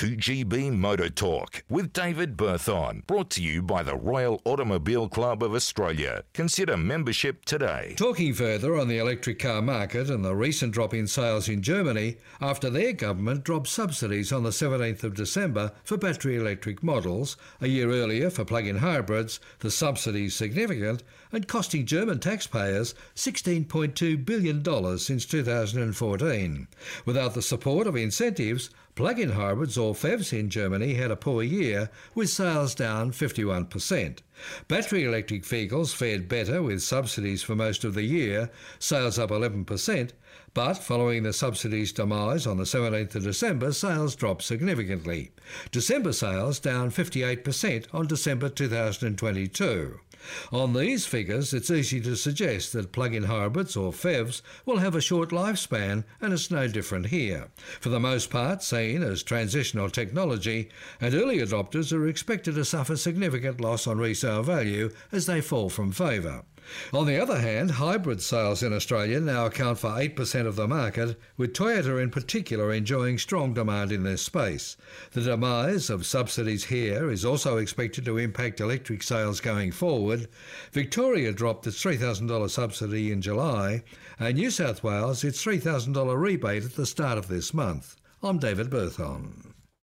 2GB Motor Talk with David Berthon. Brought to you by the Royal Automobile Club of Australia. Consider membership today. Talking further on the electric car market and the recent drop in sales in Germany after their government dropped subsidies on the 17th of December for battery electric models. A year earlier for plug-in hybrids, the subsidies significant and costing German taxpayers $16.2 billion since 2014. Without the support of incentives, plug-in hybrids or PHEVs in Germany had a poor year, with sales down 51%. Battery electric vehicles fared better with subsidies for most of the year, sales up 11%, but following the subsidies demise on the 17th of December, sales dropped significantly. December sales down 58% on December 2022. On these figures, it's easy to suggest that plug-in hybrids or PHEVs will have a short lifespan, and it's no different here. For the most part, seen as transitional technology, and early adopters are expected to suffer significant loss on resale value as they fall from favour. On the other hand, hybrid sales in Australia now account for 8% of the market, with Toyota in particular enjoying strong demand in this space. The demise of subsidies here is also expected to impact electric sales going forward. Victoria dropped its $3,000 subsidy in July, and New South Wales its $3,000 rebate at the start of this month. I'm David Berthon.